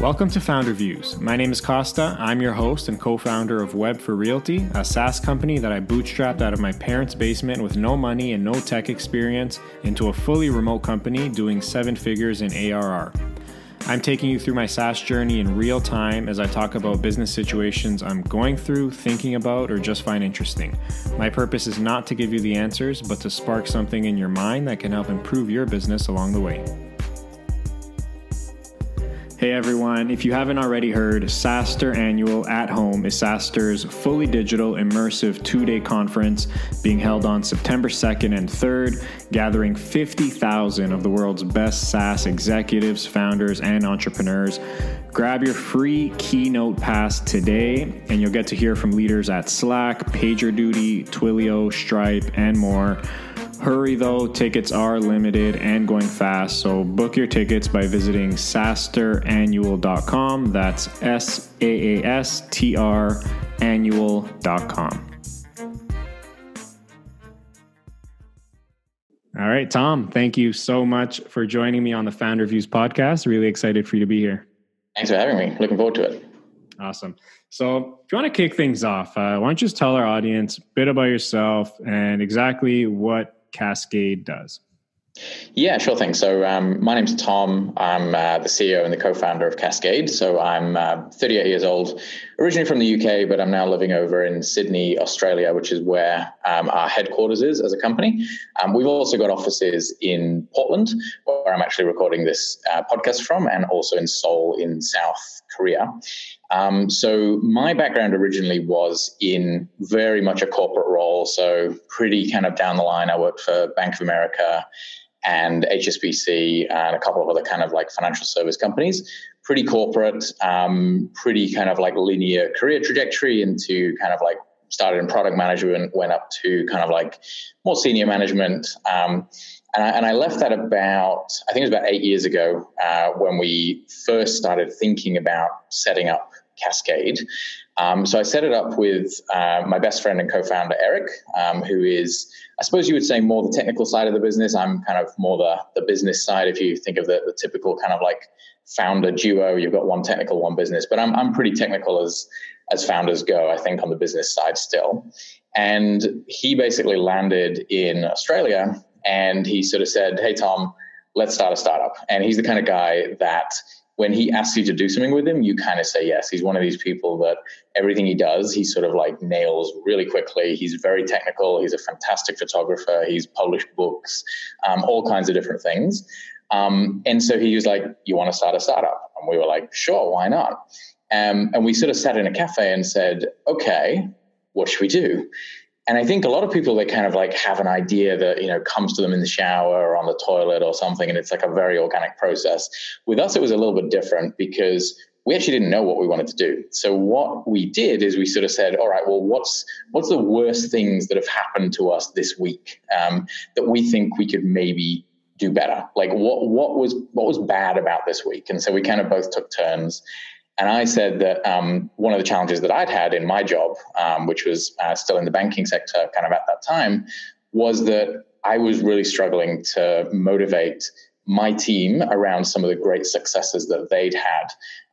Welcome to Founder Views. My name is Costa. I'm your host and co founder of Web for Realty, a SaaS company that I bootstrapped out of my parents' basement with no money and no tech experience into a fully remote company doing seven figures in ARR. I'm taking you through my SaaS journey in real time as I talk about business situations I'm going through, thinking about, or just find interesting. My purpose is not to give you the answers, but to spark something in your mind that can help improve your business along the way. Hey everyone, if you haven't already heard, SaaStr Annual at Home is SaaStr's fully digital immersive two day conference being held on September 2nd and 3rd, gathering 50,000 of the world's best SaaS executives, founders, and entrepreneurs. Grab your free keynote pass today, and you'll get to hear from leaders at Slack, PagerDuty, Twilio, Stripe, and more. Hurry though, tickets are limited and going fast, so book your tickets by visiting saastrannual.com. That's S A A S T R annual.com. All right, Tom, thank you so much for joining me on the Founder Views podcast. Really excited for you to be here. Thanks for having me. Looking forward to it. Awesome. So, if you want to kick things off, uh, why don't you just tell our audience a bit about yourself and exactly what Cascade does? Yeah, sure thing. So, um, my name's Tom. I'm uh, the CEO and the co founder of Cascade. So, I'm uh, 38 years old, originally from the UK, but I'm now living over in Sydney, Australia, which is where um, our headquarters is as a company. Um, we've also got offices in Portland, where I'm actually recording this uh, podcast from, and also in Seoul in South Korea. Um, so my background originally was in very much a corporate role. So pretty kind of down the line, I worked for Bank of America and HSBC and a couple of other kind of like financial service companies. Pretty corporate, um, pretty kind of like linear career trajectory into kind of like started in product management, went up to kind of like more senior management. Um, and I, and I, left that about, I think it was about eight years ago uh, when we first started thinking about setting up Cascade. Um, so I set it up with uh, my best friend and co-founder Eric, um, who is, I suppose you would say, more the technical side of the business. I'm kind of more the the business side. If you think of the, the typical kind of like founder duo, you've got one technical, one business. But I'm I'm pretty technical as as founders go. I think on the business side still. And he basically landed in Australia, and he sort of said, "Hey Tom, let's start a startup." And he's the kind of guy that when he asks you to do something with him, you kind of say yes. He's one of these people that everything he does, he sort of like nails really quickly. He's very technical. He's a fantastic photographer. He's published books, um, all kinds of different things. Um, and so he was like, You want to start a startup? And we were like, Sure, why not? Um, and we sort of sat in a cafe and said, Okay, what should we do? And I think a lot of people they kind of like have an idea that you know comes to them in the shower or on the toilet or something, and it's like a very organic process. With us, it was a little bit different because we actually didn't know what we wanted to do. So what we did is we sort of said, all right, well, what's what's the worst things that have happened to us this week um, that we think we could maybe do better? Like what what was what was bad about this week? And so we kind of both took turns and I said that um, one of the challenges that I'd had in my job, um, which was uh, still in the banking sector kind of at that time, was that I was really struggling to motivate my team around some of the great successes that they'd had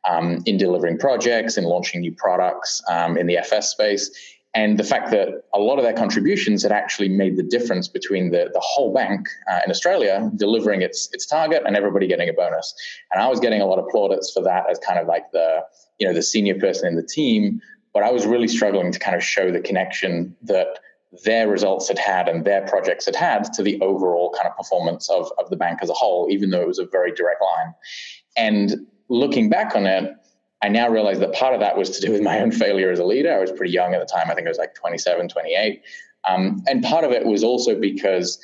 um, in delivering projects, in launching new products um, in the FS space and the fact that a lot of their contributions had actually made the difference between the, the whole bank uh, in Australia delivering its its target and everybody getting a bonus. And I was getting a lot of plaudits for that as kind of like the you know the senior person in the team, but I was really struggling to kind of show the connection that their results had had and their projects had had to the overall kind of performance of, of the bank as a whole, even though it was a very direct line. And looking back on it, I now realize that part of that was to do with my own failure as a leader. I was pretty young at the time. I think I was like 27, 28. Um, and part of it was also because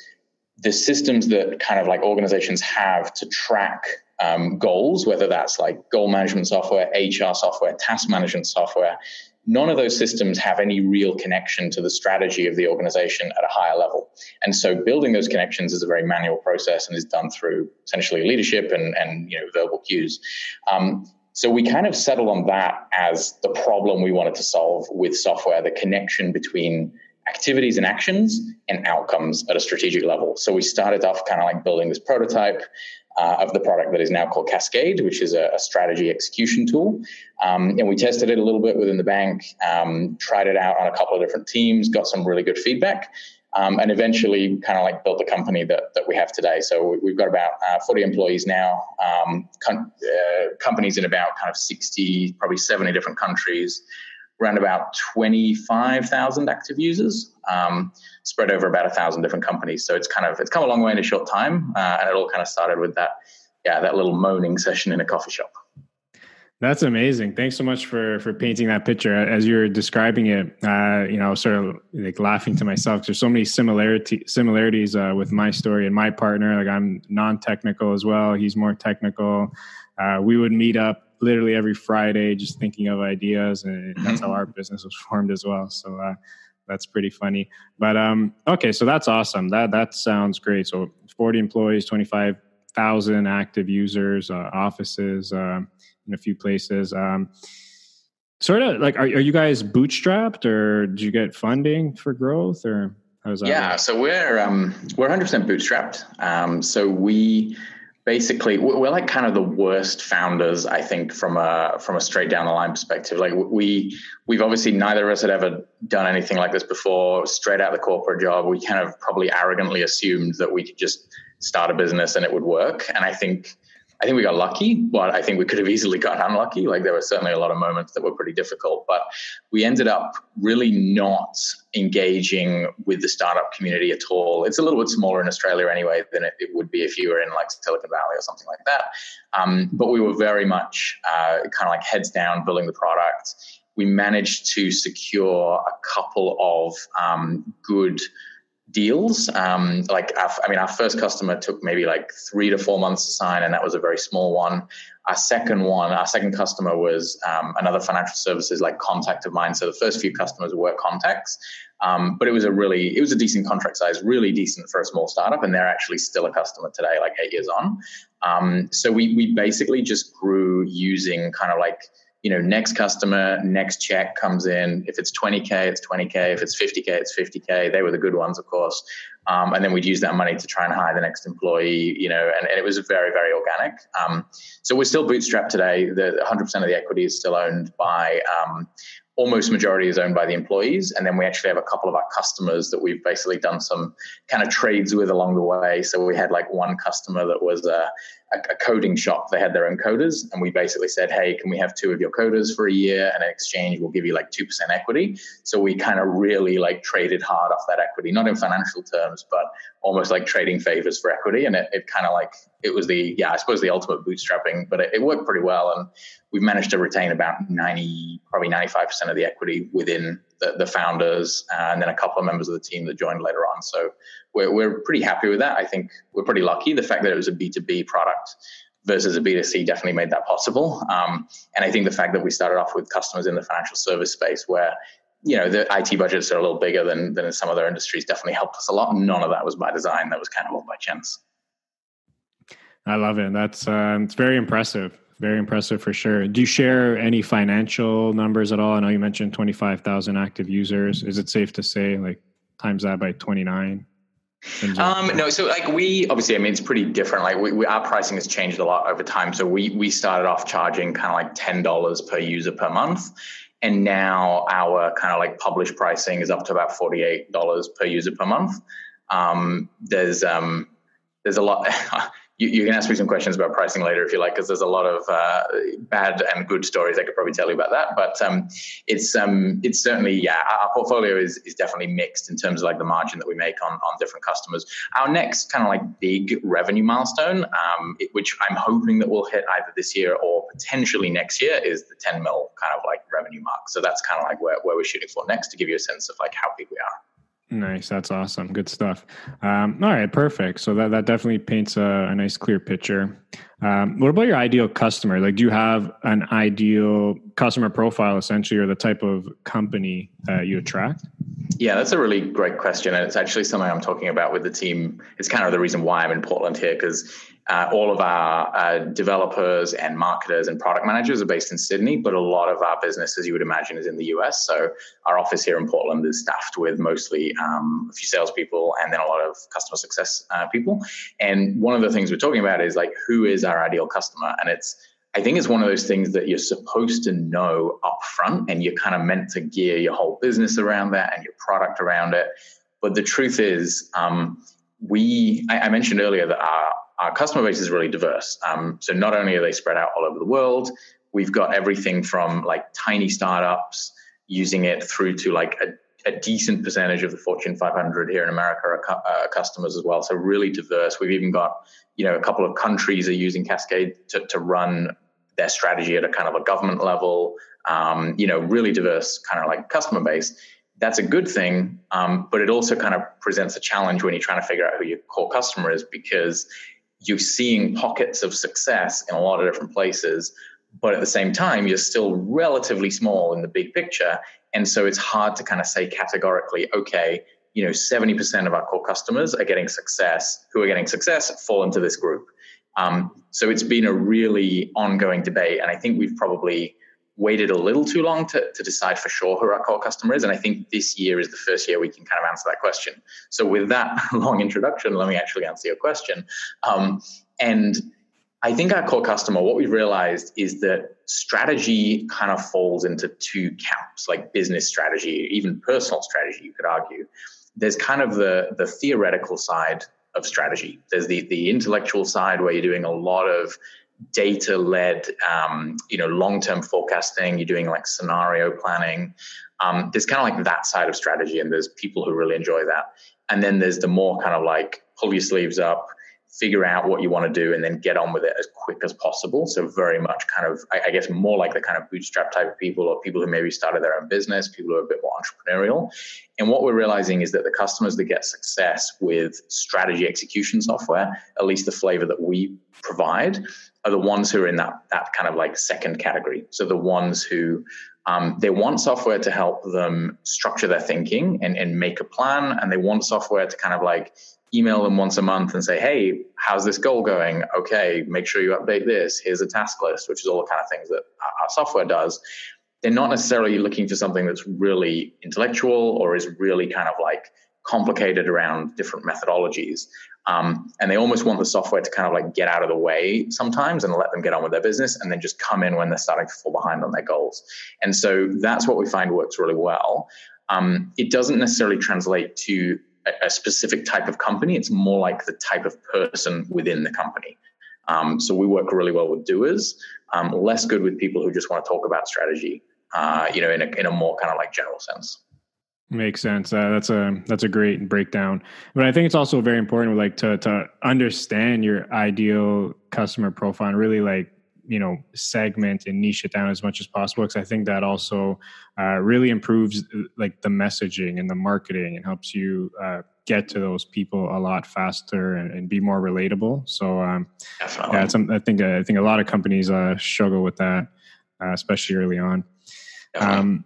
the systems that kind of like organizations have to track um, goals, whether that's like goal management software, HR software, task management software, none of those systems have any real connection to the strategy of the organization at a higher level. And so building those connections is a very manual process and is done through essentially leadership and, and you know, verbal cues. Um, so we kind of settled on that as the problem we wanted to solve with software, the connection between activities and actions and outcomes at a strategic level. So we started off kind of like building this prototype uh, of the product that is now called Cascade, which is a, a strategy execution tool. Um, and we tested it a little bit within the bank, um, tried it out on a couple of different teams, got some really good feedback. Um, and eventually kind of like built the company that, that we have today. So we've got about uh, 40 employees now, um, uh, companies in about kind of 60, probably 70 different countries, around about 25,000 active users, um, spread over about a thousand different companies. So it's kind of, it's come a long way in a short time. Uh, and it all kind of started with that, yeah, that little moaning session in a coffee shop. That's amazing. Thanks so much for for painting that picture. As you're describing it, uh, you know, sort of like laughing to myself. There's so many similarity similarities uh, with my story and my partner. Like I'm non-technical as well. He's more technical. Uh, we would meet up literally every Friday, just thinking of ideas, and that's how our business was formed as well. So uh, that's pretty funny. But um, okay, so that's awesome. That that sounds great. So 40 employees, 25,000 active users, uh, offices uh, in a few places. Um, sort of like, are, are you guys bootstrapped, or did you get funding for growth, or how's that? Yeah, work? so we're um, we're 100% bootstrapped. Um, so we basically we're like kind of the worst founders i think from a from a straight down the line perspective like we we've obviously neither of us had ever done anything like this before straight out of the corporate job we kind of probably arrogantly assumed that we could just start a business and it would work and i think I think we got lucky, but I think we could have easily got unlucky. Like there were certainly a lot of moments that were pretty difficult, but we ended up really not engaging with the startup community at all. It's a little bit smaller in Australia anyway than it, it would be if you were in like Silicon Valley or something like that. Um, but we were very much uh, kind of like heads down building the product. We managed to secure a couple of um, good deals. Um, like, our, I mean, our first customer took maybe like three to four months to sign, and that was a very small one. Our second one, our second customer was um, another financial services like contact of mine. So the first few customers were contacts, um, but it was a really, it was a decent contract size, really decent for a small startup, and they're actually still a customer today, like eight years on. Um, so we we basically just grew using kind of like you know, next customer, next check comes in. If it's 20K, it's 20K. If it's 50K, it's 50K. They were the good ones, of course. Um, and then we'd use that money to try and hire the next employee, you know, and, and it was very, very organic. Um, so we're still bootstrapped today. The 100% of the equity is still owned by um, almost majority is owned by the employees and then we actually have a couple of our customers that we've basically done some kind of trades with along the way so we had like one customer that was a, a, coding shop. They had their own coders and we basically said hey can we have two of your coders for a year and in exchange we'll give you like 2% equity? So we kind of really like traded hard off that equity not in financial terms but almost like trading favors for equity. And it, it kind of like it was the yeah i suppose the ultimate bootstrapping but it, it worked pretty well and we've managed to retain about 90 probably 95% of the equity within the, the founders and then a couple of members of the team that joined later on so we're, we're pretty happy with that i think we're pretty lucky the fact that it was a b2b product versus a b2c definitely made that possible um, and i think the fact that we started off with customers in the financial service space where you know the IT budgets are a little bigger than than in some other industries definitely helped us a lot. None of that was by design. That was kind of all by chance. I love it. That's uh, it's very impressive. Very impressive for sure. Do you share any financial numbers at all? I know you mentioned 25,000 active users. Is it safe to say like times that by 29? Um, no, so like we obviously, I mean, it's pretty different. Like we, we, our pricing has changed a lot over time. So we we started off charging kind of like ten dollars per user per month, and now our kind of like published pricing is up to about forty eight dollars per user per month. Um, there's um, there's a lot. you, you, can ask me some questions about pricing later if you like, because there's a lot of uh, bad and good stories I could probably tell you about that. But um, it's um, it's certainly yeah, our portfolio is is definitely mixed in terms of like the margin that we make on on different customers. Our next kind of like big revenue milestone, um, it, which I'm hoping that we'll hit either this year or potentially next year, is the 10 mil kind of like revenue mark. So that's kind of like where, where we're shooting for next to give you a sense of like how big we are. Nice. That's awesome. Good stuff. Um, all right. Perfect. So that, that definitely paints a, a nice, clear picture. Um, what about your ideal customer? Like, do you have an ideal customer profile essentially, or the type of company you attract? Yeah, that's a really great question. And it's actually something I'm talking about with the team. It's kind of the reason why I'm in Portland here because Uh, all of our uh, developers and marketers and product managers are based in Sydney, but a lot of our business, as you would imagine, is in the US. So our office here in Portland is staffed with mostly um, a few salespeople and then a lot of customer success uh, people. And one of the things we're talking about is like, who is our ideal customer? And it's I think it's one of those things that you're supposed to know up front and you're kind of meant to gear your whole business around that and your product around it. But the truth is, um, we, I, I, mentioned earlier that our, our customer base is really diverse. Um, so not only are they spread out all over the world, we've got everything from like tiny startups using it through to like a, a decent percentage of the Fortune 500 here in America are uh, customers as well. So really diverse. We've even got, you know, a couple of countries are using Cascade to, to run their strategy at a kind of a government level, um, you know, really diverse kind of like customer base. That's a good thing, um, but it also kind of presents a challenge when you're trying to figure out who your core customer is because you're seeing pockets of success in a lot of different places, but at the same time, you're still relatively small in the big picture. And so it's hard to kind of say categorically, okay, you know, 70% of our core customers are getting success, who are getting success fall into this group. Um, so it's been a really ongoing debate, and I think we've probably waited a little too long to, to decide for sure who our core customer is. And I think this year is the first year we can kind of answer that question. So with that long introduction, let me actually answer your question. Um, and I think our core customer, what we've realized is that strategy kind of falls into two camps, like business strategy, even personal strategy, you could argue. There's kind of the, the theoretical side of strategy. There's the the intellectual side where you're doing a lot of data led, um, you know, long term forecasting. You're doing like scenario planning. Um, there's kind of like that side of strategy, and there's people who really enjoy that. And then there's the more kind of like pull your sleeves up, figure out what you want to do and then get on with it as quick as possible. So very much kind of, I, guess, more like the kind of bootstrap type of people or people who maybe started their own business, people who are a bit more entrepreneurial. And what we're realizing is that the customers that get success with strategy execution software, at least the flavor that we provide, are the ones who are in that that kind of like second category. So the ones who um, they want software to help them structure their thinking and, and make a plan, and they want software to kind of like email them once a month and say, hey, how's this goal going? Okay, make sure you update this. Here's a task list, which is all the kind of things that our software does. They're not necessarily looking for something that's really intellectual or is really kind of like complicated around different methodologies. Um, and they almost want the software to kind of like get out of the way sometimes and let them get on with their business and then just come in when they're starting to fall behind on their goals. And so that's what we find works really well. Um, it doesn't necessarily translate to a, specific type of company. It's more like the type of person within the company. Um, so we work really well with doers, um, less good with people who just want to talk about strategy. Uh, you know, in a in a more kind of like general sense. Makes sense. Uh, that's a that's a great breakdown. But I think it's also very important, like to to understand your ideal customer profile and really like you know segment and niche it down as much as possible because i think that also uh, really improves like the messaging and the marketing and helps you uh, get to those people a lot faster and, and be more relatable so um, yeah i think i think a lot of companies uh, struggle with that uh, especially early on um,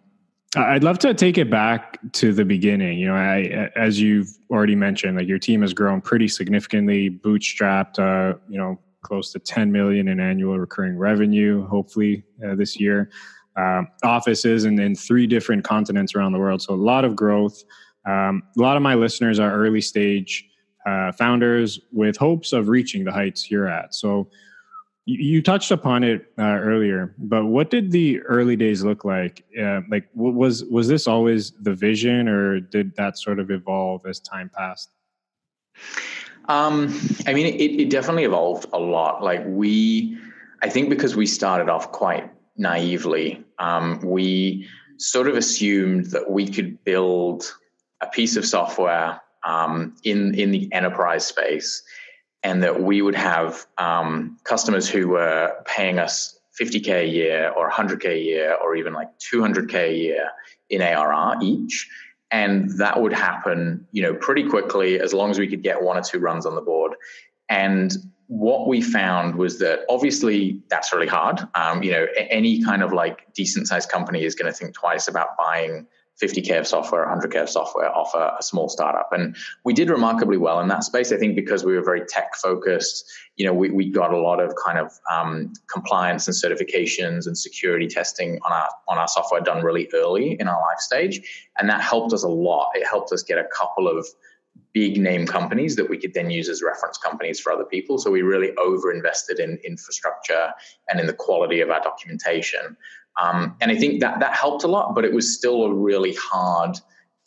I'd love to take it back to the beginning. You know, I, as you've already mentioned, like your team has grown pretty significantly, bootstrapped. Uh, you know, close to 10 million in annual recurring revenue, hopefully uh, this year. Um, offices in, in three different continents around the world. So a lot of growth. Um, a lot of my listeners are early stage uh, founders with hopes of reaching the heights you're at. So you, touched upon it uh, earlier, but what did the early days look like? Uh, like, was was this always the vision, or did that sort of evolve as time passed? Um, I mean, it, it definitely evolved a lot. Like we, I think because we started off quite naively, um, we sort of assumed that we could build a piece of software um, in in the enterprise space, and that we would have um, customers who were paying us 50k a year, or 100k a year, or even like 200k a year in ARR each. And that would happen you know pretty quickly as long as we could get one or two runs on the board. And what we found was that obviously that's really hard. Um, you know any kind of like decent sized company is going to think twice about buying 50k of software, 100k of software off a, a, small startup. And we did remarkably well in that space. I think because we were very tech focused, you know, we, we got a lot of kind of um, compliance and certifications and security testing on our on our software done really early in our life stage, and that helped us a lot. It helped us get a couple of big name companies that we could then use as reference companies for other people. So we really over invested in infrastructure and in the quality of our documentation. Um, and I think that that helped a lot, but it was still a really hard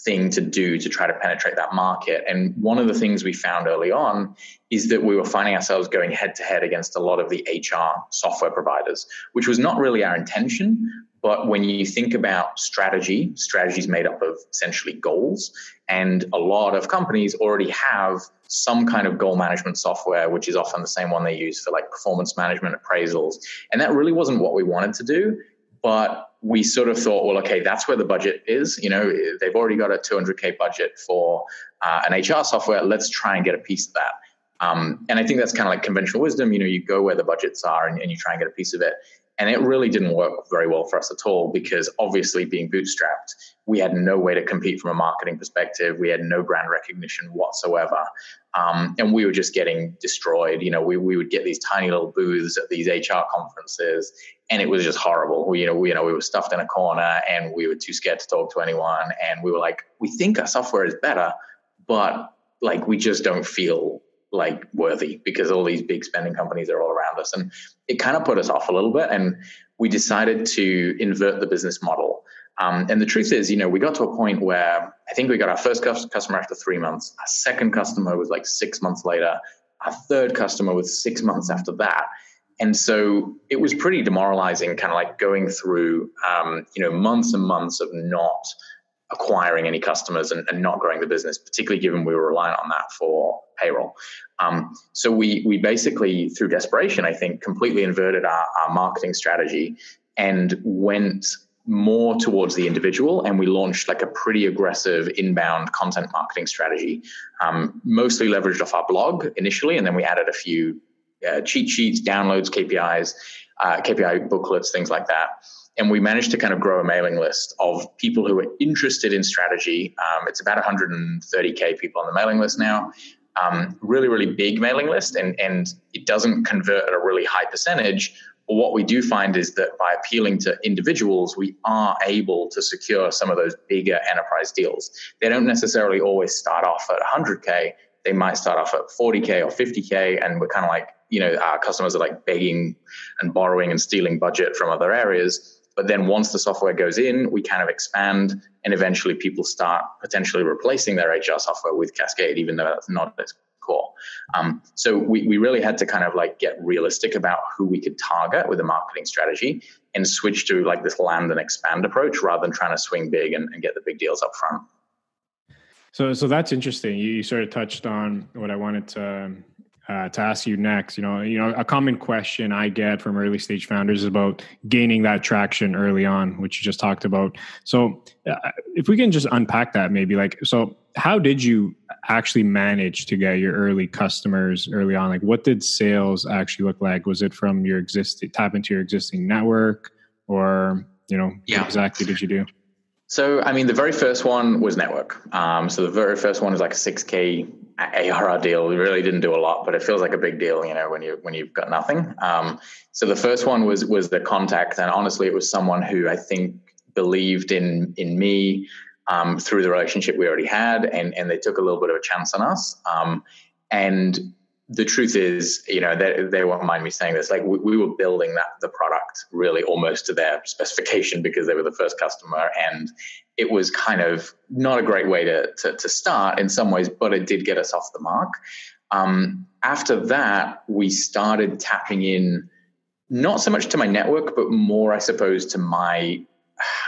thing to do to try to penetrate that market. And one of the things we found early on is that we were finding ourselves going head to head against a lot of the HR software providers, which was not really our intention. But when you think about strategy, strategy is made up of essentially goals. And a lot of companies already have some kind of goal management software, which is often the same one they use for like performance management appraisals. And that really wasn't what we wanted to do but we sort of thought, well, okay, that's where the budget is. You know, they've already got a 200k budget for uh, an HR software. Let's try and get a piece of that. Um, and I think that's kind of like conventional wisdom. You know, you go where the budgets are and, and you try and get a piece of it. And it really didn't work very well for us at all because obviously, being bootstrapped, we had no way to compete from a marketing perspective. We had no brand recognition whatsoever. Um, and we were just getting destroyed. You know, we, we would get these tiny little booths at these HR conferences, and it was just horrible. We, you know, we, you know, we were stuffed in a corner, and we were too scared to talk to anyone. And we were like, we think our software is better, but like we just don't feel like worthy because all these big spending companies are all around us. And it kind of put us off a little bit. And we decided to invert the business model. Um, and the truth is, you know, we got to a point where I think we got our first customer after three months. Our second customer was like six months later. Our third customer was six months after that. And so it was pretty demoralizing, kind of like going through, um, you know, months and months of not acquiring any customers and, and, not growing the business, particularly given we were reliant on that for payroll. Um, so we we basically, through desperation, I think, completely inverted our, our marketing strategy and went more towards the individual and we launched like a pretty aggressive inbound content marketing strategy um, mostly leveraged off our blog initially and then we added a few uh, cheat sheets downloads kpis uh, kpi booklets things like that and we managed to kind of grow a mailing list of people who are interested in strategy. Um, it's about 130k people on the mailing list now. Um, really, really big mailing list, and and it doesn't convert at a really high percentage. But what we do find is that by appealing to individuals, we are able to secure some of those bigger enterprise deals. They don't necessarily always start off at 100k. They might start off at 40k or 50k, and we're kind of like, you know, our customers are like begging and borrowing and stealing budget from other areas but then once the software goes in, we kind of expand and eventually people start potentially replacing their HR software with Cascade, even though that's not its core. Um, so we, we really had to kind of like get realistic about who we could target with a marketing strategy and switch to like this land and expand approach rather than trying to swing big and, and get the big deals up front. So, so that's interesting. You, you sort of touched on what I wanted to uh, to ask you next. You know, you know, a common question I get from early stage founders is about gaining that traction early on, which you just talked about. So, uh, if we can just unpack that, maybe like, so how did you actually manage to get your early customers early on? Like, what did sales actually look like? Was it from your existing tap into your existing network, or you know, yeah. what exactly did you do? So, I mean, the very first one was network. Um, so the very first one is like a 6K ARR deal. We really didn't do a lot, but it feels like a big deal, you know, when you when you've got nothing. Um, so the first one was was the contact, and honestly, it was someone who I think believed in in me um, through the relationship we already had, and and they took a little bit of a chance on us. Um, and the truth is, you know, they, they won't mind me saying this. Like we, we, were building that the product really almost to their specification because they were the first customer, and it was kind of not a great way to to, to start in some ways, but it did get us off the mark. Um, after that, we started tapping in not so much to my network, but more, I suppose, to my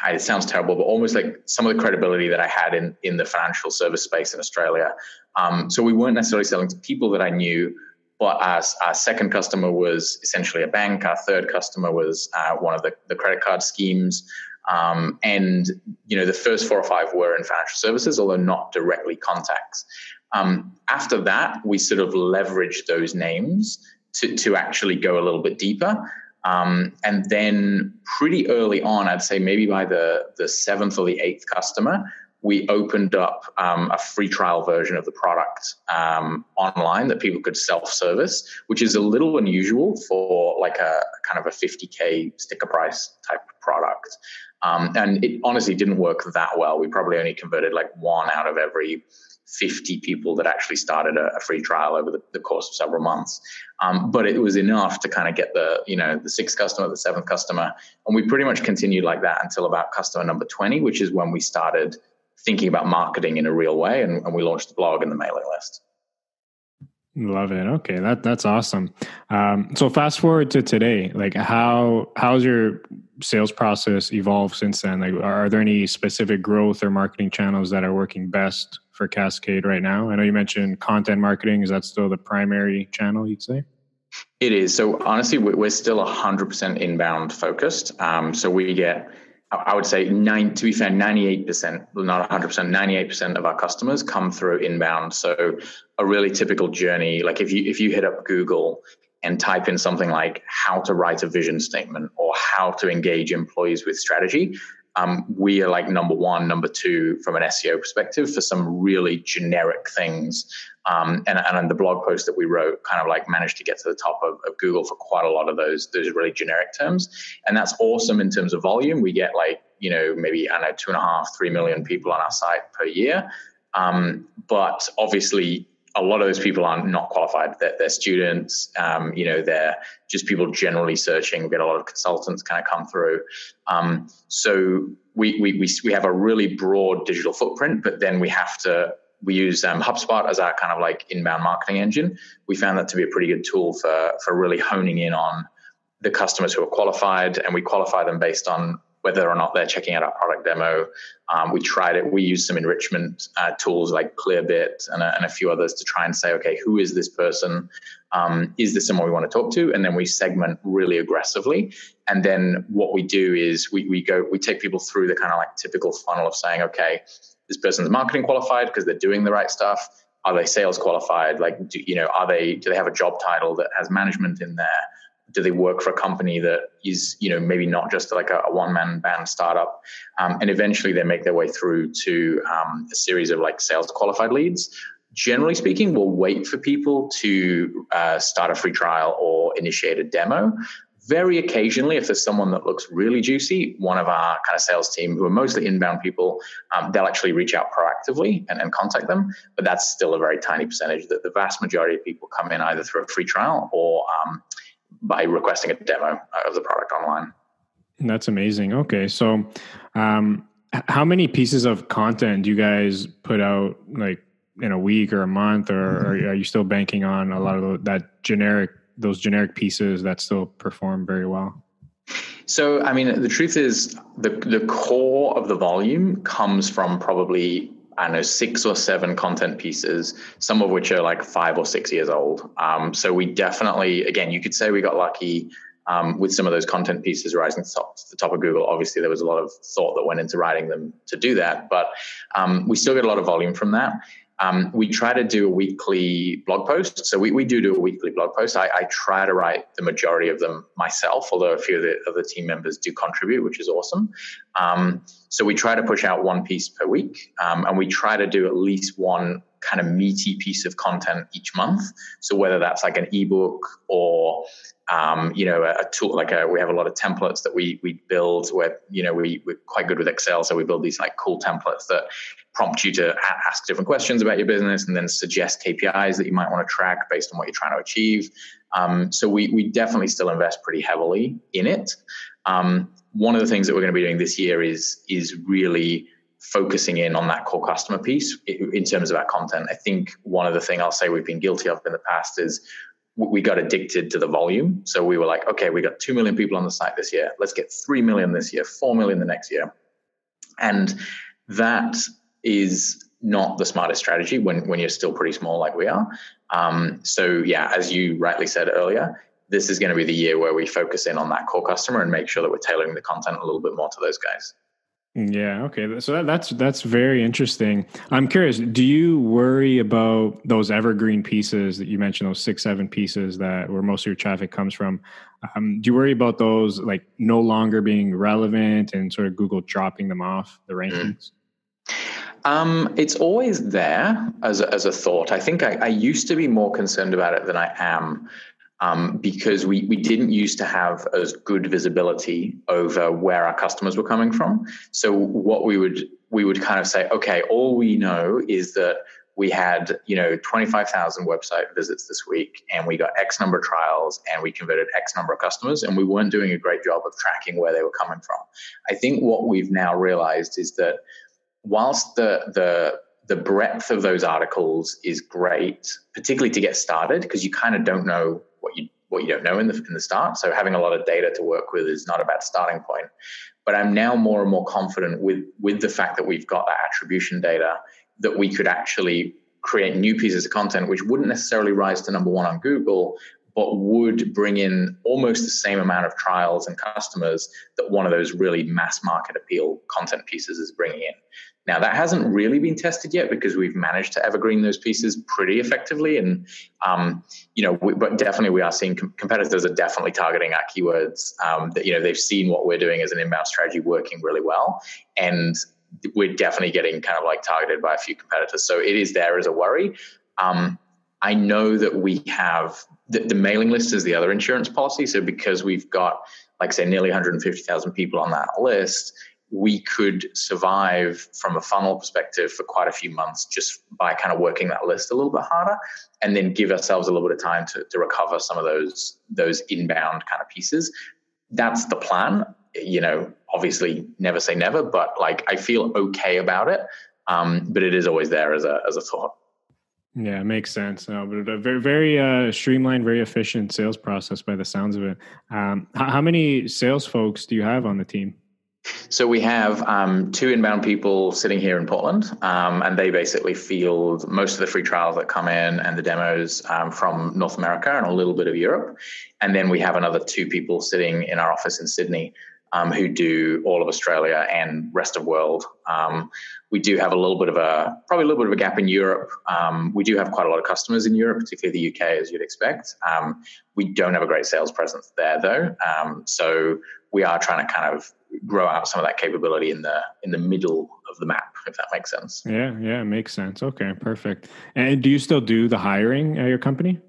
it sounds terrible, but almost like some of the credibility that I had in in the financial service space in Australia. Um, so we weren't necessarily selling to people that I knew, but our, our second customer was essentially a bank. Our third customer was uh, one of the, the credit card schemes. Um, and you know the first four or five were in financial services, although not directly contacts. Um, after that, we sort of leveraged those names to, to actually go a little bit deeper. Um, and then pretty early on, I'd say maybe by the, the seventh or the eighth customer, we opened up um, a free trial version of the product um, online that people could self-service, which is a little unusual for like a kind of a 50k sticker price type product. Um, and it honestly didn't work that well. We probably only converted like one out of every 50 people that actually started a, a free trial over the, the, course of several months. Um, but it was enough to kind of get the, you know, the sixth customer, the seventh customer. And we pretty much continued like that until about customer number 20, which is when we started thinking about marketing in a real way. And, and we launched the blog and the mailing list. Love it. Okay, that that's awesome. Um, so fast forward to today, like how how's your sales process evolved since then? Like, are there any specific growth or marketing channels that are working best for Cascade right now? I know you mentioned content marketing. Is that still the primary channel you'd say? It is. So honestly, we're still 100% inbound focused. Um, so we get I would say nine, to be fair, 98%, not 100%, 98% of our customers come through inbound. So a really typical journey, like if you, if you hit up Google and type in something like how to write a vision statement or how to engage employees with strategy, um, we are like number one, number two from an SEO perspective for some really generic things. Um, and, and the blog post that we wrote kind of like managed to get to the top of, of, Google for quite a lot of those those really generic terms. And that's awesome in terms of volume. We get like, you know, maybe, I don't know, two and a half, three million people on our site per year. Um, but obviously, a lot of those people are not not qualified. They're, they're students, um, you know, they're just people generally searching. We get a lot of consultants kind of come through. Um, so we, we, we, we have a really broad digital footprint, but then we have to, we use um, HubSpot as our kind of like inbound marketing engine. We found that to be a pretty good tool for, for really honing in on the customers who are qualified and we qualify them based on whether or not they're checking out our product demo. Um, we tried it. We used some enrichment uh, tools like Clearbit and a, and a, few others to try and say, okay, who is this person? Um, is this someone we want to talk to? And then we segment really aggressively. And then what we do is we, we go, we take people through the kind of like typical funnel of saying, okay, this person's marketing qualified because they're doing the right stuff. Are they sales qualified? Like, do, you know, are they, do they have a job title that has management in there? Do they work for a company that is you know maybe not just like a, a one man band startup? Um, and eventually they make their way through to um, a series of like sales qualified leads. Generally speaking we'll wait for people to uh, start a free trial or initiate a demo. Very occasionally if there's someone that looks really juicy one of our kind of sales team who are mostly inbound people um, they'll actually reach out proactively and, and, contact them. But that's still a very tiny percentage that the vast majority of people come in either through a free trial or um, by requesting a demo of the product online. That's amazing. Okay, so um, how many pieces of content do you guys put out, like in a week or a month, or, or are you still banking on a lot of that generic, those generic pieces that still perform very well? So, I mean, the truth is, the the core of the volume comes from probably I don't know, six or seven content pieces, some of which are like five or six years old. Um, so we definitely, again, you could say we got lucky um, with some of those content pieces rising to, top, to the top of Google. Obviously, there was a lot of thought that went into writing them to do that, but um, we still get a lot of volume from that. Um, we try to do a weekly blog post. So we, we do do a weekly blog post. I, I, try to write the majority of them myself, although a few of the, of the team members do contribute, which is awesome. Um, so we try to push out one piece per week, um, and we try to do at least one kind of meaty piece of content each month. So whether that's like an ebook or um, you know, a, a, tool like a, we have a lot of templates that we we build where you know we we're quite good with Excel, so we build these like cool templates that prompt you to ask different questions about your business and then suggest KPIs that you might want to track based on what you're trying to achieve. Um, so we we definitely still invest pretty heavily in it. Um, one of the things that we're going to be doing this year is is really focusing in on that core customer piece in terms of our content. I think one of the things I'll say we've been guilty of in the past is we got addicted to the volume. So we were like, okay, we got 2 million people on the site this year. Let's get 3 million this year, 4 million the next year. And that is not the smartest strategy when, when you're still pretty small like we are. Um, so, yeah, as you rightly said earlier, this is going to be the year where we focus in on that core customer and make sure that we're tailoring the content a little bit more to those guys. Yeah. Okay. So that, that's that's very interesting. I'm curious. Do you worry about those evergreen pieces that you mentioned? Those six, seven pieces that where most of your traffic comes from. Um, do you worry about those like no longer being relevant and sort of Google dropping them off the mm. rankings? Um, it's always there as a, as a thought. I think I, I used to be more concerned about it than I am um, because we, we didn't used to have as good visibility over where our customers were coming from. So what we would we would kind of say, okay, all we know is that we had you know 25,000 website visits this week, and we got X number of trials, and we converted X number of customers, and we weren't doing a great job of tracking where they were coming from. I think what we've now realized is that whilst the the the breadth of those articles is great, particularly to get started, because you kind of don't know what you what you don't know in the in the start. So having a lot of data to work with is not a bad starting point. But I'm now more and more confident with with the fact that we've got that attribution data that we could actually create new pieces of content which wouldn't necessarily rise to number one on Google, but would bring in almost the same amount of trials and customers that one of those really mass market appeal content pieces is bringing in. Now, that hasn't really been tested yet because we've managed to evergreen those pieces pretty effectively. And, um, you know, we, but definitely we are seeing com- competitors are definitely targeting our keywords um, that, you know, they've seen what we're doing as an inbound strategy working really well. And we're definitely getting kind of like targeted by a few competitors. So it is there as a worry. Um, I know that we have the, the, mailing list is the other insurance policy. So because we've got, like say, nearly 150,000 people on that list, we could survive from a funnel perspective for quite a few months just by kind of working that list a little bit harder and then give ourselves a little bit of time to, to recover some of those those inbound kind of pieces that's the plan you know obviously never say never but like i feel okay about it um, but it is always there as a as a thought yeah, it makes sense. No, but a very, very uh, streamlined, very efficient sales process by the sounds of it. Um, how, how many sales folks do you have on the team? So we have um, two inbound people sitting here in Portland, um, and they basically field most of the free trials that come in and the demos um, from North America and a little bit of Europe. And then we have another two people sitting in our office in Sydney um, who do all of Australia and rest of world. Um, we do have a little bit of a probably a little bit of a gap in Europe. Um, we do have quite a lot of customers in Europe, particularly the UK, as you'd expect. we don't have a great sales presence there though, so we are trying to kind of grow out some of that capability in the in the middle of the map if that makes sense yeah yeah it makes sense okay perfect and do you still do the hiring at your company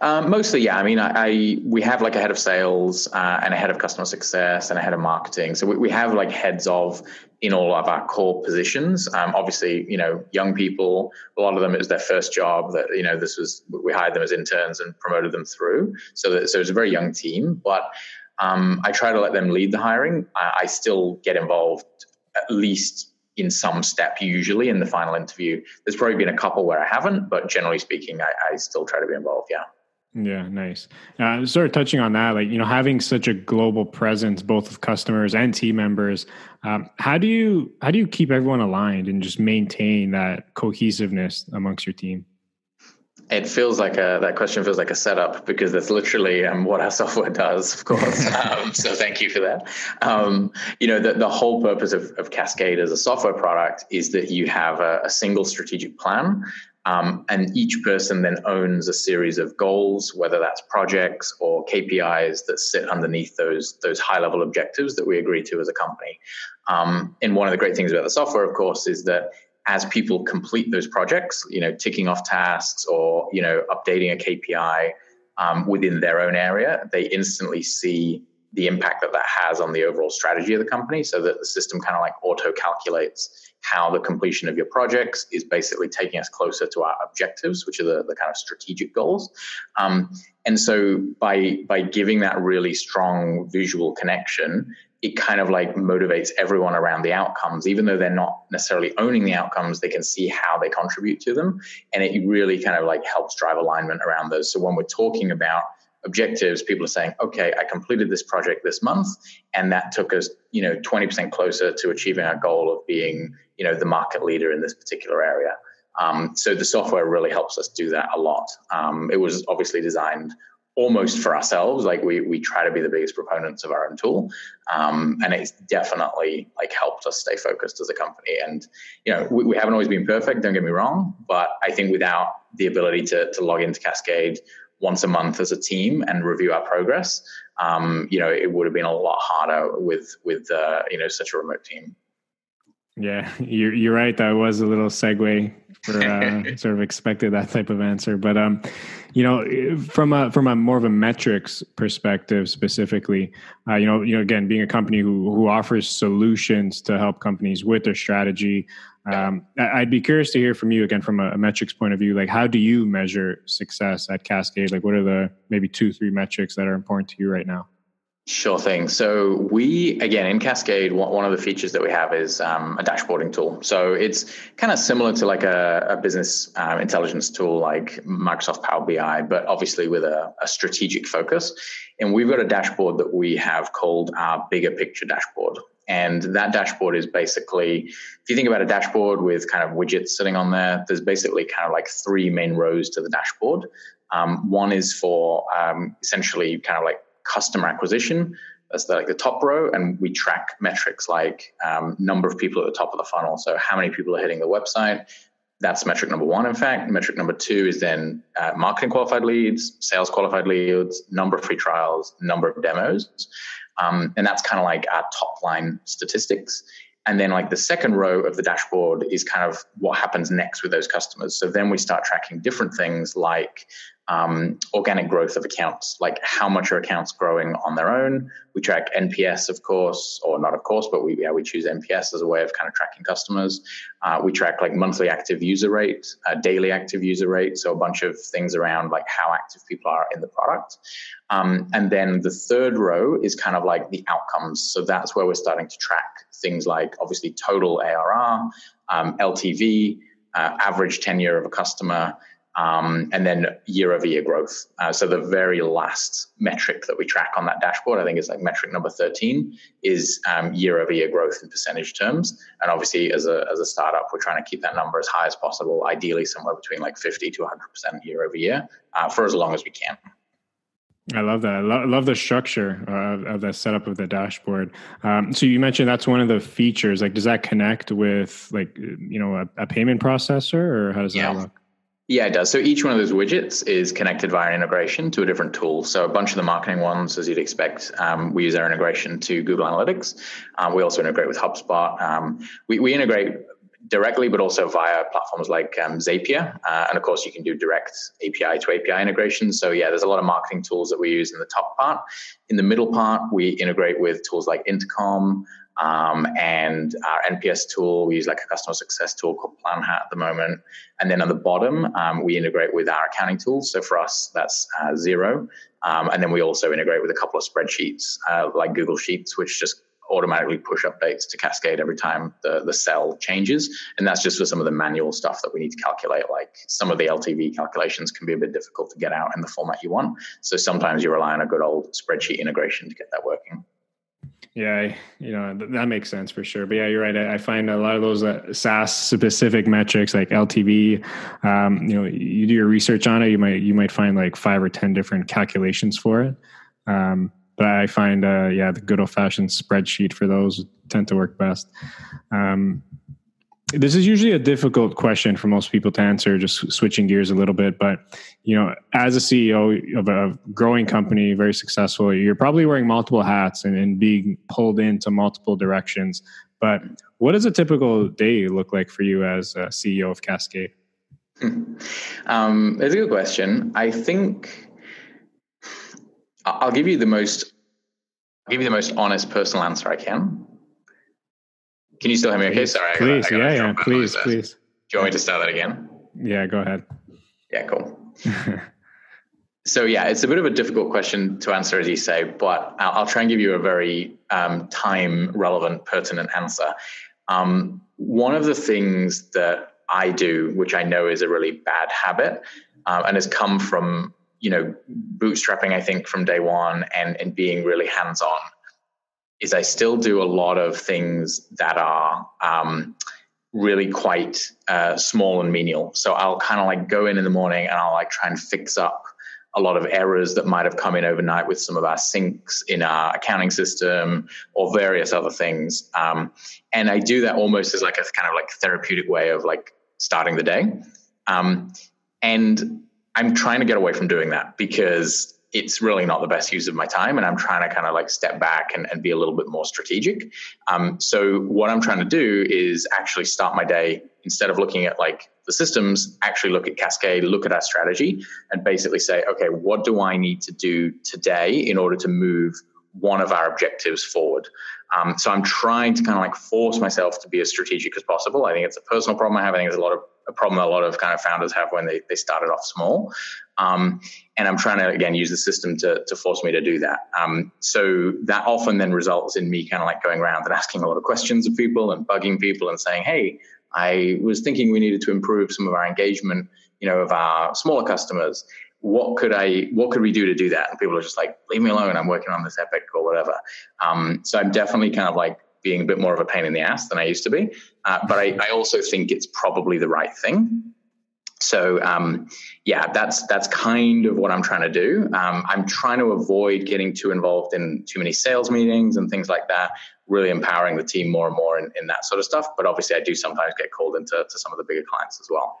um, mostly, yeah. I mean, I, I, we have like a head of sales uh, and a head of customer success and a head of marketing. So we, we have like heads of in all of our core positions. Um, obviously, you know, young people. A lot of them it was their first job. That you know, this was we hired them as interns and promoted them through. So that, so it's a very young team, but um, I try to let them lead the hiring. I, I still get involved at least in some step, usually in the final interview. There's probably been a couple where I haven't, but generally speaking, I, I still try to be involved. Yeah. Yeah, nice. Uh, sort of touching on that, like you know, having such a global presence, both of customers and team members, um, how do you how do you keep everyone aligned and just maintain that cohesiveness amongst your team? It feels like a that question feels like a setup because that's literally um, what our software does, of course. um, so thank you for that. Um, you know, the, the whole purpose of, of Cascade as a software product is that you have a, a single strategic plan um, and each person then owns a series of goals, whether that's projects or KPIs that sit underneath those, those high level objectives that we agree to as a company. Um, and one of the great things about the software, of course, is that as people complete those projects, you know, ticking off tasks or, you know, updating a KPI um, within their own area, they instantly see the impact that that has on the overall strategy of the company so that the system kind of like auto calculates how the completion of your projects is basically taking us closer to our objectives, which are the, the kind of strategic goals. Um, and so by by giving that really strong visual connection, it kind of like motivates everyone around the outcomes, even though they're not necessarily owning the outcomes, they can see how they contribute to them. And it really kind of like helps drive alignment around those. So when we're talking about objectives, people are saying, okay, I completed this project this month, and that took us, you know, 20% closer to achieving our goal of being, you know, the market leader in this particular area. Um, so the software really helps us do that a lot. Um, it was obviously designed almost for ourselves. Like we we try to be the biggest proponents of our own tool, um, and it's definitely like helped us stay focused as a company. And you know, we, we, haven't always been perfect. Don't get me wrong, but I think without the ability to to log into Cascade once a month as a team and review our progress, um, you know, it would have been a lot harder with with uh, you know such a remote team. Yeah, you're you're right. That was a little segue for uh, sort of expected that type of answer, but um, you know, from a from a more of a metrics perspective, specifically, uh, you know, you know, again, being a company who who offers solutions to help companies with their strategy, um, I'd be curious to hear from you again from a, a, metrics point of view. Like, how do you measure success at Cascade? Like, what are the maybe two, three metrics that are important to you right now? Sure thing. So we again in Cascade, one of the features that we have is um, a dashboarding tool. So it's kind of similar to like a, a business um, intelligence tool like Microsoft Power BI, but obviously with a, a, strategic focus. And we've got a dashboard that we have called our bigger picture dashboard. And that dashboard is basically, if you think about a dashboard with kind of widgets sitting on there, there's basically kind of like three main rows to the dashboard. Um, one is for um, essentially kind of like customer acquisition. That's the, like the top row, and we track metrics like um, number of people at the top of the funnel. So how many people are hitting the website? That's metric number one. In fact, metric number two is then uh, marketing qualified leads, sales qualified leads, number of free trials, number of demos. Um, and that's kind of like our top line statistics. And then, like the second row of the dashboard is kind of what happens next with those customers. So then we start tracking different things like um, organic growth of accounts, like how much are accounts growing on their own. We track NPS, of course, or not of course, but we yeah we choose NPS as a way of kind of tracking customers. Uh, we track like monthly active user rate, uh, daily active user rate, so a bunch of things around like how active people are in the product. Um, and then the third row is kind of like the outcomes. So that's where we're starting to track things like obviously total ARR, um, LTV, uh, average tenure of a customer um, and then year over year growth. Uh, so the very last metric that we track on that dashboard, I think is like metric number 13, is um, year over year growth in percentage terms. And obviously, as a, as a startup, we're trying to keep that number as high as possible, ideally somewhere between like 50 to 100% year over year uh, for as long as we can. I love that. I lo- love the structure uh, of the setup of the dashboard. Um, so you mentioned that's one of the features. Like, does that connect with like you know a, a payment processor, or how does yeah. that look? Yeah, it does. So each one of those widgets is connected via integration to a different tool. So a bunch of the marketing ones, as you'd expect, um, we use our integration to Google Analytics. Um, we also integrate with HubSpot. Um, we, we integrate directly, but also via platforms like um, Zapier. Uh, and of course, you can do direct API to API integration. So yeah, there's a lot of marketing tools that we use in the top part. In the middle part, we integrate with tools like Intercom, um, and our NPS tool, we use like a customer success tool called PlanHat at the moment. And then on the bottom, um, we integrate with our accounting tools. So for us, that's uh, Xero. Um, and then we also integrate with a couple of spreadsheets uh, like Google Sheets, which just automatically push updates to Cascade every time the, the cell changes. And that's just for some of the manual stuff that we need to calculate. Like some of the LTV calculations can be a bit difficult to get out in the format you want. So sometimes you rely on a good old spreadsheet integration to get that working. Yeah, you know th- that makes sense for sure. But yeah, you're right. I, I find a lot of those uh, SaaS specific metrics like LTV. Um, you know, you do your research on it, you might you might find like five or ten different calculations for it. Um, but I find, uh, yeah, the good old fashioned spreadsheet for those tend to work best. Um, this is usually a difficult question for most people to answer just switching gears a little bit but you know as a ceo of a growing company very successful you're probably wearing multiple hats and, and being pulled into multiple directions but what does a typical day look like for you as a ceo of cascade? Um, it's a good question. I think i'll give you the most I'll give you the most honest personal answer i can can you still hear me? Okay, sorry. Please, I got, I got yeah, yeah. Please, please. Do you want me to start that again? Yeah, go ahead. Yeah, cool. so yeah, it's a bit of a difficult question to answer, as you say, but I'll, I'll try and give you a very um, time relevant, pertinent answer. Um, one of the things that I do, which I know is a really bad habit, um, and has come from you know bootstrapping, I think, from day one, and and being really hands on is I still do a lot of things that are um, really quite uh, small and menial. So I'll kind of like go in in the morning and I'll like try and fix up a lot of errors that might have come in overnight with some of our syncs in our accounting system or various other things. Um, and I do that almost as like a kind of like therapeutic way of like starting the day. Um, and I'm trying to get away from doing that because it's really not the best use of my time and i'm trying to kind of like step back and, and be a little bit more strategic. Um, so what i'm trying to do is actually start my day instead of looking at like the systems actually look at cascade look at our strategy and basically say okay what do i need to do today in order to move one of our objectives forward? Um, so i'm trying to kind of like force myself to be as strategic as possible. I think it's a personal problem i have. I think there's a lot of a problem a lot of kind of founders have when they, they started off small um, and I'm trying to again use the system to to force me to do that. Um, so that often then results in me kind of like going around and asking a lot of questions of people and bugging people and saying, "Hey, I was thinking we needed to improve some of our engagement, you know, of our smaller customers. What could I? What could we do to do that?" And people are just like, "Leave me alone. I'm working on this epic or whatever." Um, so I'm definitely kind of like being a bit more of a pain in the ass than I used to be. Uh, but I, I also think it's probably the right thing so um, yeah, that's that's kind of what I'm trying to do. Um, I'm trying to avoid getting too involved in too many sales meetings and things like that. Really empowering the team more and more in, in that sort of stuff. But obviously, I do sometimes get called into to some of the bigger clients as well.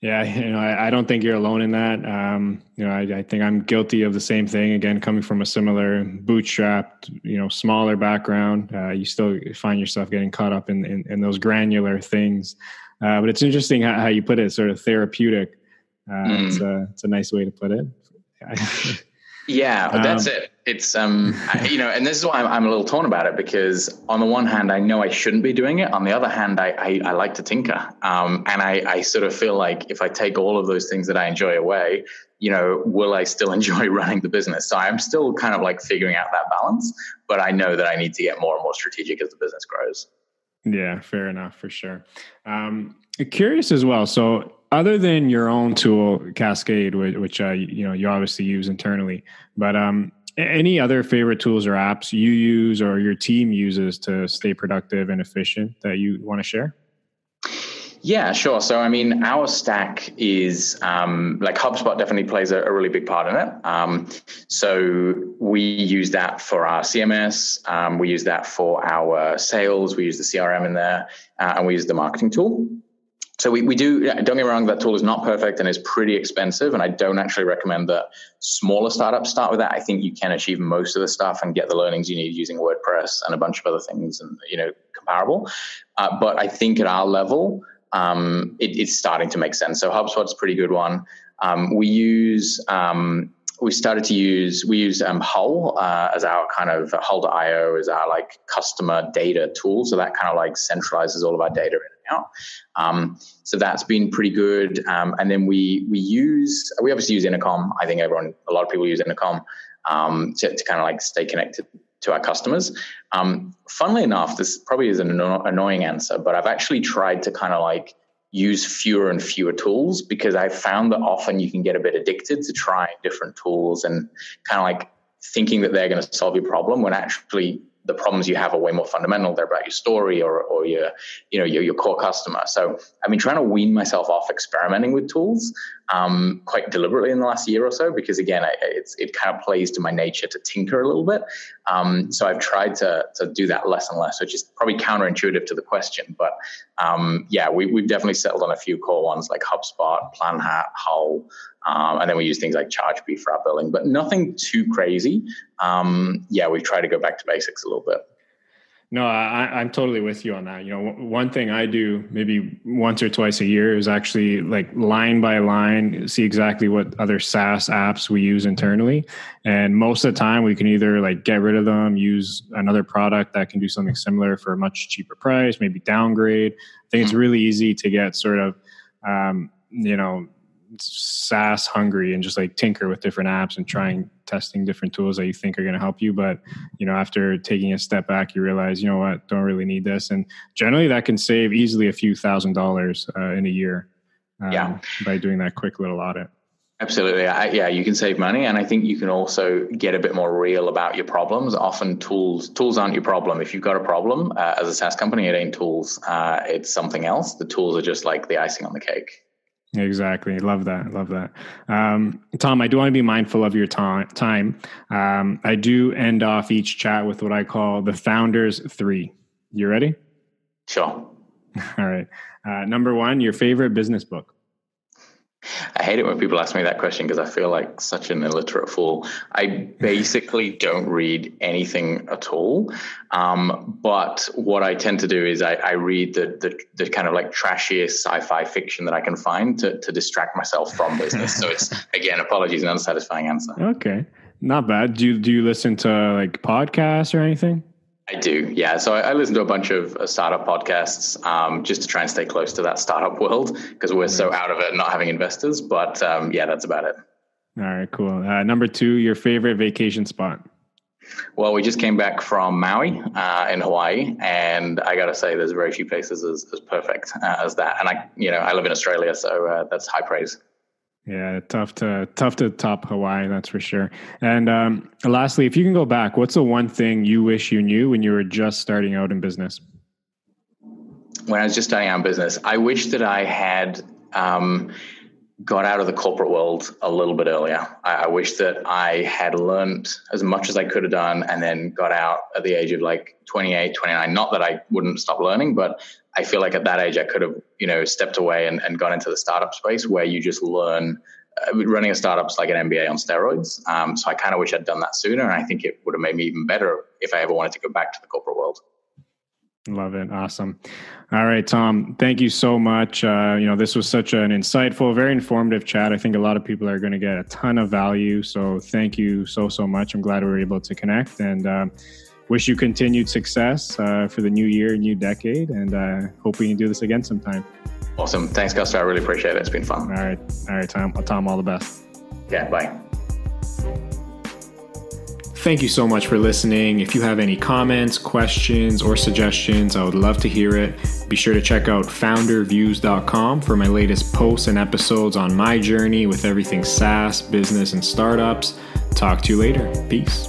Yeah, you know, I, I don't think you're alone in that. Um, you know, I, I, think I'm guilty of the same thing. Again, coming from a similar bootstrapped, you know, smaller background, uh, you still find yourself getting caught up in, in, in those granular things. Uh, but it's interesting how, how, you put it, sort of therapeutic. Uh, mm. it's, a, it's a nice way to put it. yeah, um, that's it. It's um, you know, and this is why I'm, I'm, a little torn about it because on the one hand, I know I shouldn't be doing it. On the other hand, I I, I like to tinker, um, and I I sort of feel like if I take all of those things that I enjoy away, you know, will I still enjoy running the business? So I'm still kind of like figuring out that balance, but I know that I need to get more and more strategic as the business grows. Yeah, fair enough, for sure. Um, curious as well. So, other than your own tool, Cascade, which uh, you know you obviously use internally, but um, any other favorite tools or apps you use or your team uses to stay productive and efficient that you want to share? Yeah, sure. So, I mean, our stack is um, like HubSpot definitely plays a, a, really big part in it. Um, so, we use that for our CMS, um, we use that for our sales, we use the CRM in there, uh, and we use the marketing tool. So, we, we do, don't get me wrong, that tool is not perfect and is pretty expensive. And I don't actually recommend that smaller startups start with that. I think you can achieve most of the stuff and get the learnings you need using WordPress and a bunch of other things and, you know, comparable. Uh, but I think at our level, um, it, it's starting to make sense. So HubSpot's a pretty good one. Um, we use um, we started to use we use um, Hull uh, as our kind of Hull.io as our like customer data tool. So that kind of like centralizes all of our data in and out. Um, so that's been pretty good. Um, and then we we use we obviously use Intercom. I think everyone a lot of people use Intercom um, to, to kind of like stay connected to our customers. Um, funnily enough, this probably is an annoying answer, but I've actually tried to kind of like use fewer and fewer tools because I found that often you can get a bit addicted to trying different tools and kind of like thinking that they're going to solve your problem when actually the problems you have are way more fundamental. They're about your story or, or your, you know, your, your core customer. So I've been trying to wean myself off experimenting with tools um, quite deliberately in the last year or so because again, I, it kind of plays to my nature to tinker a little bit. Um, so I've tried to, to do that less and less, which is probably counterintuitive to the question. But um, yeah, we, we've definitely settled on a few core ones like HubSpot, PlanHat, Hull, um, and then we use things like Chargebee for our billing, but nothing too crazy. Um, yeah, we try to go back to basics a little bit. No, I, am totally with you on that. You know, one thing I do maybe once or twice a year is actually like line by line see exactly what other SaaS apps we use internally, and most of the time we can either like get rid of them, use another product that can do something similar for a much cheaper price, maybe downgrade. I think it's mm-hmm. really easy to get sort of, um, you know, SaaS hungry and just like tinker with different apps and trying testing different tools that you think are going to help you. But you know, after taking a step back, you realize, you know what, don't really need this. And generally, that can save easily a few thousand dollars uh, in a year. Um, yeah. By doing that quick little audit. Absolutely. I, yeah, you can save money, and I think you can also get a bit more real about your problems. Often, tools tools aren't your problem. If you've got a problem uh, as a SaaS company, it ain't tools. Uh, it's something else. The tools are just like the icing on the cake. Exactly. Love that. Love that. Um, Tom, I do want to be mindful of your ta- time. Um, I do end off each chat with what I call the founders three. You ready? Sure. All right. Uh, number one, your favorite business book. I hate it when people ask me that question because I feel like such an illiterate fool. I basically don't read anything at all. Um, but what I tend to do is I, I read the, the, the kind of like trashiest sci-fi fiction that I can find to, to distract myself from business. so it's again, apologies, an unsatisfying answer. Okay, not bad. Do you do you listen to like podcasts or anything? I do, yeah. So I, I, listen to a bunch of uh, startup podcasts um, just to try and stay close to that startup world because we're so out of it, not having investors. But um, yeah, that's about it. All right, cool. Uh, number two, your favorite vacation spot? Well, we just came back from Maui uh, in Hawaii, and I got to say, there's very few places as, as perfect uh, as that. And I, you know, I live in Australia, so uh, that's high praise. Yeah, tough to tough to top Hawaii, that's for sure. And um, lastly, if you can go back, what's the one thing you wish you knew when you were just starting out in business? When I was just starting out in business, I wish that I had um, got out of the corporate world a little bit earlier. I, I wish that I had learned as much as I could have done and then got out at the age of like 28, 29. Not that I wouldn't stop learning, but I feel like at that age I could have, you know, stepped away and, and gone into the startup space where you just learn. Uh, running a startup's like an MBA on steroids. Um, so I kind of wish I'd done that sooner, and I think it would have made me even better if I ever wanted to go back to the corporate world. Love it. Awesome. All right, Tom, thank you so much. Uh, you know, this was such an insightful, very informative chat. I think a lot of people are going to get a ton of value. So thank you so, so much. I'm glad we were able to connect. And um, wish you continued success uh, for the new year, new decade, and uh, hope we can do this again sometime. Awesome. Thanks, Gusto. I really appreciate it. It's been fun. All right. All right, Tom. Tom, all the best. Yeah, bye. Thank you so much for listening. If you have any comments, questions, or suggestions, I would love to hear it. Be sure to check out founderviews.com for my latest posts and episodes on my journey with everything SaaS, business, and startups. Talk to you later. Peace.